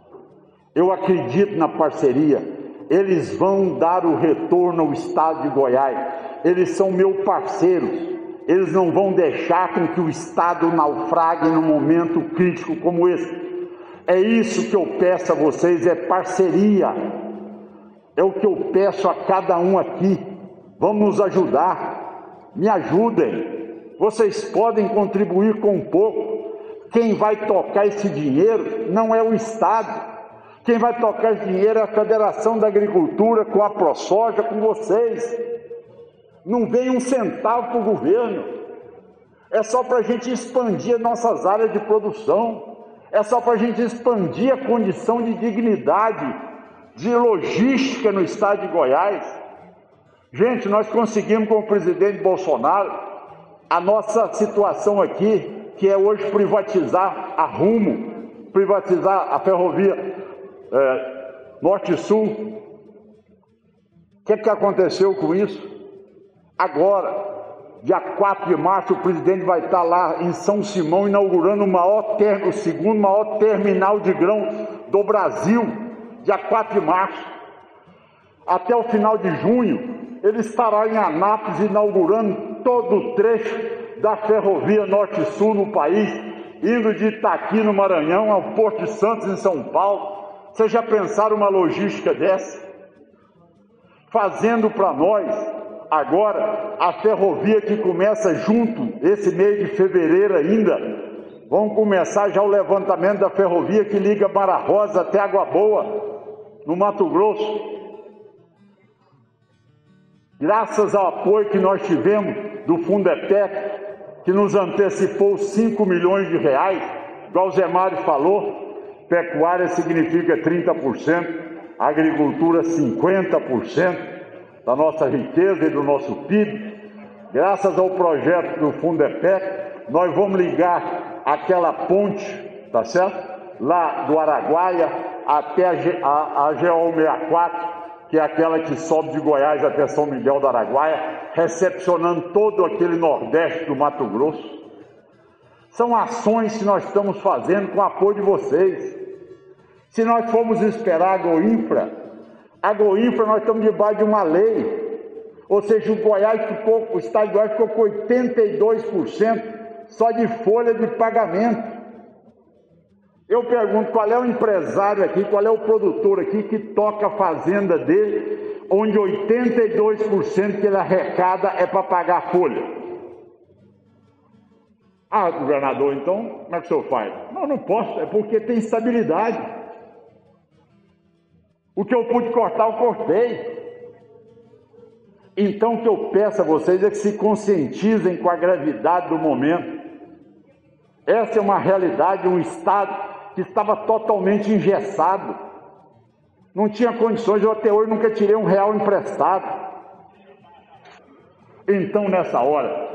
eu acredito na parceria, eles vão dar o retorno ao estado de Goiás, eles são meus parceiros, eles não vão deixar com que o Estado naufrague num momento crítico como esse. É isso que eu peço a vocês, é parceria. É o que eu peço a cada um aqui. Vamos nos ajudar. Me ajudem. Vocês podem contribuir com um pouco. Quem vai tocar esse dinheiro não é o Estado. Quem vai tocar esse dinheiro é a Federação da Agricultura com a ProSoja, com vocês. Não vem um centavo para o governo. É só para a gente expandir nossas áreas de produção. É só para a gente expandir a condição de dignidade, de logística no estado de Goiás. Gente, nós conseguimos com o presidente Bolsonaro a nossa situação aqui, que é hoje privatizar a Rumo, privatizar a ferrovia é, Norte-Sul. O que, é que aconteceu com isso? Agora, dia 4 de março, o presidente vai estar lá em São Simão inaugurando o, maior ter, o segundo maior terminal de grão do Brasil, dia 4 de março. Até o final de junho, ele estará em Anápolis inaugurando todo o trecho da ferrovia Norte-Sul no país, indo de Itaqui no Maranhão ao Porto de Santos em São Paulo. Vocês já pensaram uma logística dessa? Fazendo para nós Agora, a ferrovia que começa junto, esse mês de fevereiro ainda, vamos começar já o levantamento da ferrovia que liga Mara Rosa até Água Boa, no Mato Grosso. Graças ao apoio que nós tivemos do Fundetec, que nos antecipou 5 milhões de reais, igual o Zé Mário falou, pecuária significa 30%, agricultura 50%, da nossa riqueza e do nosso PIB, graças ao projeto do Fundepec, nós vamos ligar aquela ponte, tá certo? Lá do Araguaia até a, a, a GO 64, que é aquela que sobe de Goiás até São Miguel do Araguaia, recepcionando todo aquele nordeste do Mato Grosso. São ações que nós estamos fazendo com o apoio de vocês. Se nós formos esperar a Goinfra Agroinfra, nós estamos debaixo de uma lei. Ou seja, o Goiás ficou, o estado de Goiás ficou com 82% só de folha de pagamento. Eu pergunto qual é o empresário aqui, qual é o produtor aqui que toca a fazenda dele, onde 82% que ele arrecada é para pagar folha. Ah, governador, então, como é que o senhor faz? Não, não posso, é porque tem estabilidade. O que eu pude cortar, eu cortei. Então o que eu peço a vocês é que se conscientizem com a gravidade do momento. Essa é uma realidade, um Estado que estava totalmente engessado. Não tinha condições, eu até hoje nunca tirei um real emprestado. Então, nessa hora,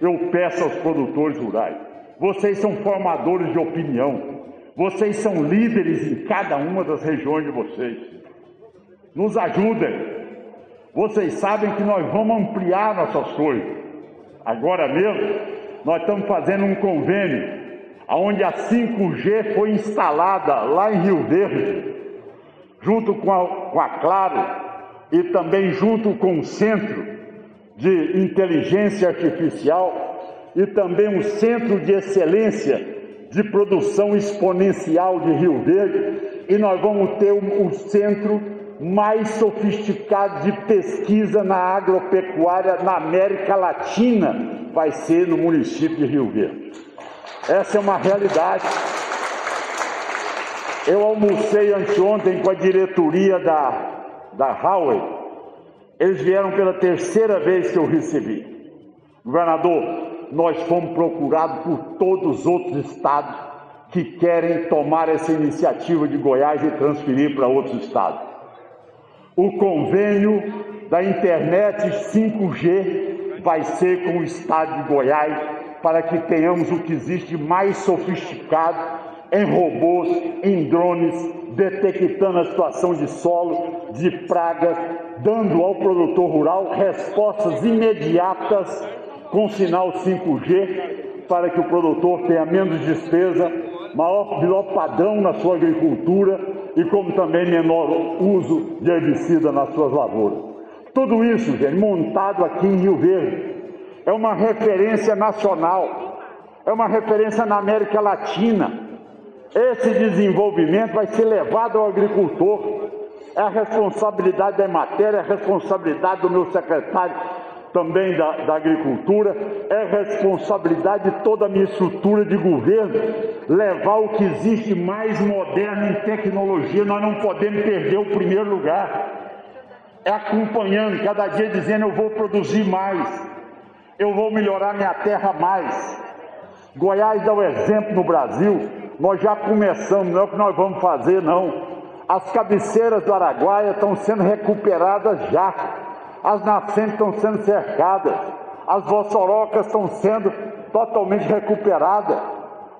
eu peço aos produtores rurais: vocês são formadores de opinião, vocês são líderes em cada uma das regiões de vocês. Nos ajudem. Vocês sabem que nós vamos ampliar nossas coisas. Agora mesmo, nós estamos fazendo um convênio onde a 5G foi instalada lá em Rio Verde, junto com a, com a Claro e também junto com o Centro de Inteligência Artificial e também o Centro de Excelência de Produção Exponencial de Rio Verde, e nós vamos ter o, o centro mais sofisticado de pesquisa na agropecuária na América Latina, vai ser no município de Rio Verde. Essa é uma realidade. Eu almocei anteontem com a diretoria da, da Huawei. Eles vieram pela terceira vez que eu recebi. Governador, nós fomos procurados por todos os outros estados que querem tomar essa iniciativa de Goiás e transferir para outros estados. O convênio da internet 5G vai ser com o estado de Goiás para que tenhamos o que existe mais sofisticado em robôs, em drones, detectando a situação de solo, de pragas, dando ao produtor rural respostas imediatas com sinal 5G, para que o produtor tenha menos despesa, maior, melhor padrão na sua agricultura e como também menor uso de herbicida nas suas lavouras. Tudo isso, gente, montado aqui em Rio Verde, é uma referência nacional, é uma referência na América Latina. Esse desenvolvimento vai ser levado ao agricultor. É a responsabilidade da matéria, é a responsabilidade do meu secretário também da, da, agricultura, é responsabilidade de toda a minha estrutura de governo levar o que existe mais moderno em tecnologia. Nós não podemos perder o primeiro lugar. É acompanhando, cada dia dizendo eu vou produzir mais eu vou melhorar minha terra mais. Goiás dá o exemplo no Brasil, nós já começamos, não é o que nós vamos fazer, não. As cabeceiras do Araguaia estão sendo recuperadas já, as nascentes estão sendo cercadas, as vossorocas estão sendo totalmente recuperadas,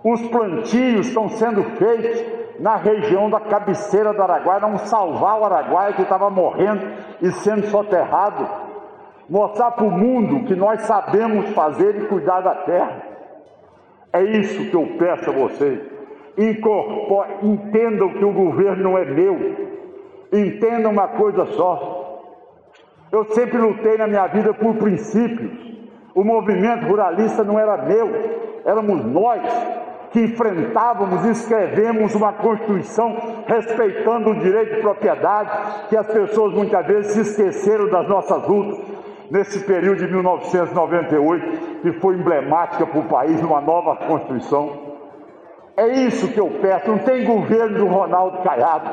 os plantios estão sendo feitos na região da cabeceira do Araguaia, vamos salvar o Araguaia que estava morrendo e sendo soterrado mostrar para o mundo que nós sabemos fazer e cuidar da terra. É isso que eu peço a vocês. entendam que o governo não é meu. Entendam uma coisa só. Eu sempre lutei na minha vida por princípios. O movimento ruralista não era meu, éramos nós que enfrentávamos e escrevemos uma Constituição respeitando o direito de propriedade, que as pessoas muitas vezes se esqueceram das nossas lutas nesse período de 1998, que foi emblemática para o país, uma nova Constituição. É isso que eu peço. Não tem governo do Ronaldo Caiado,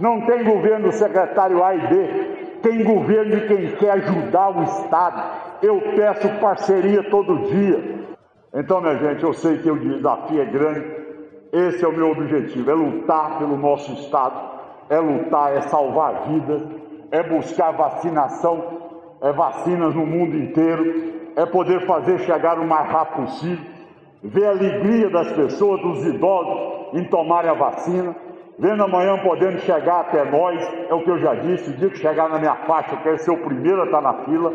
não tem governo do secretário A e B, tem governo de quem quer ajudar o Estado. Eu peço parceria todo dia. Então, minha gente, eu sei que o desafio é grande. Esse é o meu objetivo: é lutar pelo nosso Estado, é lutar, é salvar vidas, é buscar vacinação é vacinas no mundo inteiro, é poder fazer chegar o mais rápido possível, ver a alegria das pessoas, dos idosos em tomarem a vacina, vendo amanhã podendo chegar até nós, é o que eu já disse, o dia que chegar na minha faixa, eu quero ser o primeiro a estar na fila,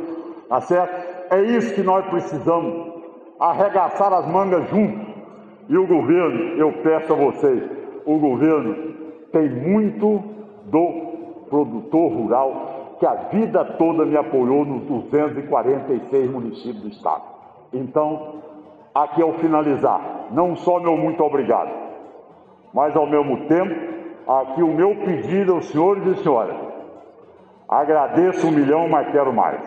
tá certo? É isso que nós precisamos, arregaçar as mangas juntos. E o governo, eu peço a vocês, o governo tem muito do produtor rural que a vida toda me apoiou nos 246 municípios do estado. Então, aqui ao finalizar, não só meu muito obrigado, mas ao mesmo tempo, aqui o meu pedido aos senhores e senhoras. Agradeço um milhão, mas quero mais.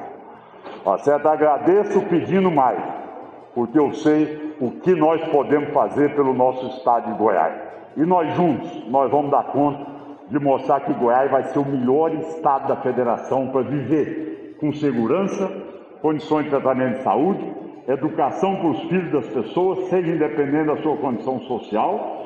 Tá certo? Agradeço pedindo mais, porque eu sei o que nós podemos fazer pelo nosso estado de Goiás. E nós juntos, nós vamos dar conta de mostrar que Goiás vai ser o melhor estado da federação para viver, com segurança, condições de tratamento de saúde, educação para os filhos das pessoas, seja independente da sua condição social,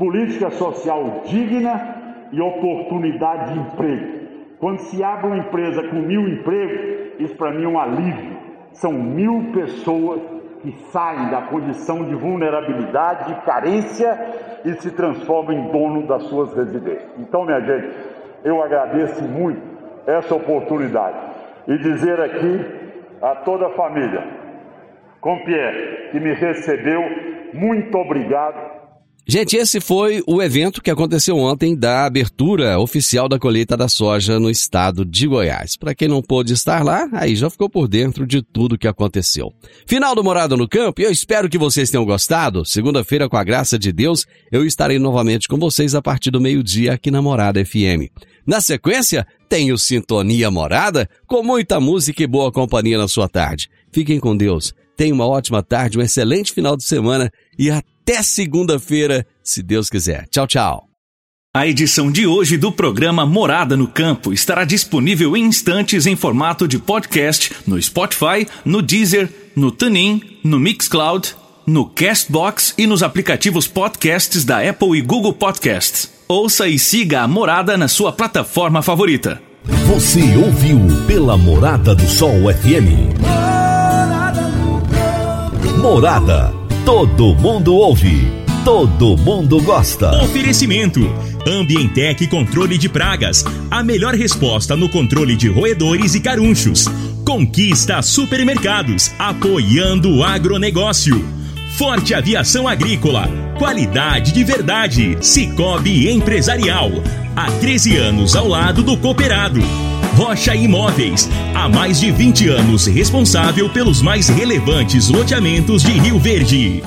política social digna e oportunidade de emprego. Quando se abre uma empresa com mil empregos, isso para mim é um alívio. São mil pessoas que saem da condição de vulnerabilidade, de carência e se transformam em dono das suas residências. Então, minha gente, eu agradeço muito essa oportunidade e dizer aqui a toda a família, com Pierre, que me recebeu, muito obrigado Gente, esse foi o evento que aconteceu ontem da abertura oficial da colheita da soja no estado de Goiás. Para quem não pôde estar lá, aí já ficou por dentro de tudo que aconteceu. Final do Morada no Campo, eu espero que vocês tenham gostado. Segunda-feira, com a graça de Deus, eu estarei novamente com vocês a partir do meio-dia aqui na Morada FM. Na sequência, tenho Sintonia Morada, com muita música e boa companhia na sua tarde. Fiquem com Deus. Tenha uma ótima tarde, um excelente final de semana e até segunda-feira, se Deus quiser. Tchau, tchau. A edição de hoje do programa Morada no Campo estará disponível em instantes em formato de podcast no Spotify, no Deezer, no TuneIn, no Mixcloud, no Castbox e nos aplicativos podcasts da Apple e Google Podcasts. Ouça e siga a Morada na sua plataforma favorita. Você ouviu pela Morada do Sol FM. Morada. Todo mundo ouve. Todo mundo gosta. Oferecimento: Ambientec Controle de Pragas. A melhor resposta no controle de roedores e carunchos. Conquista Supermercados. Apoiando o agronegócio. Forte Aviação Agrícola. Qualidade de verdade. Cicobi Empresarial. Há 13 anos ao lado do cooperado. Rocha Imóveis, há mais de 20 anos responsável pelos mais relevantes loteamentos de Rio Verde.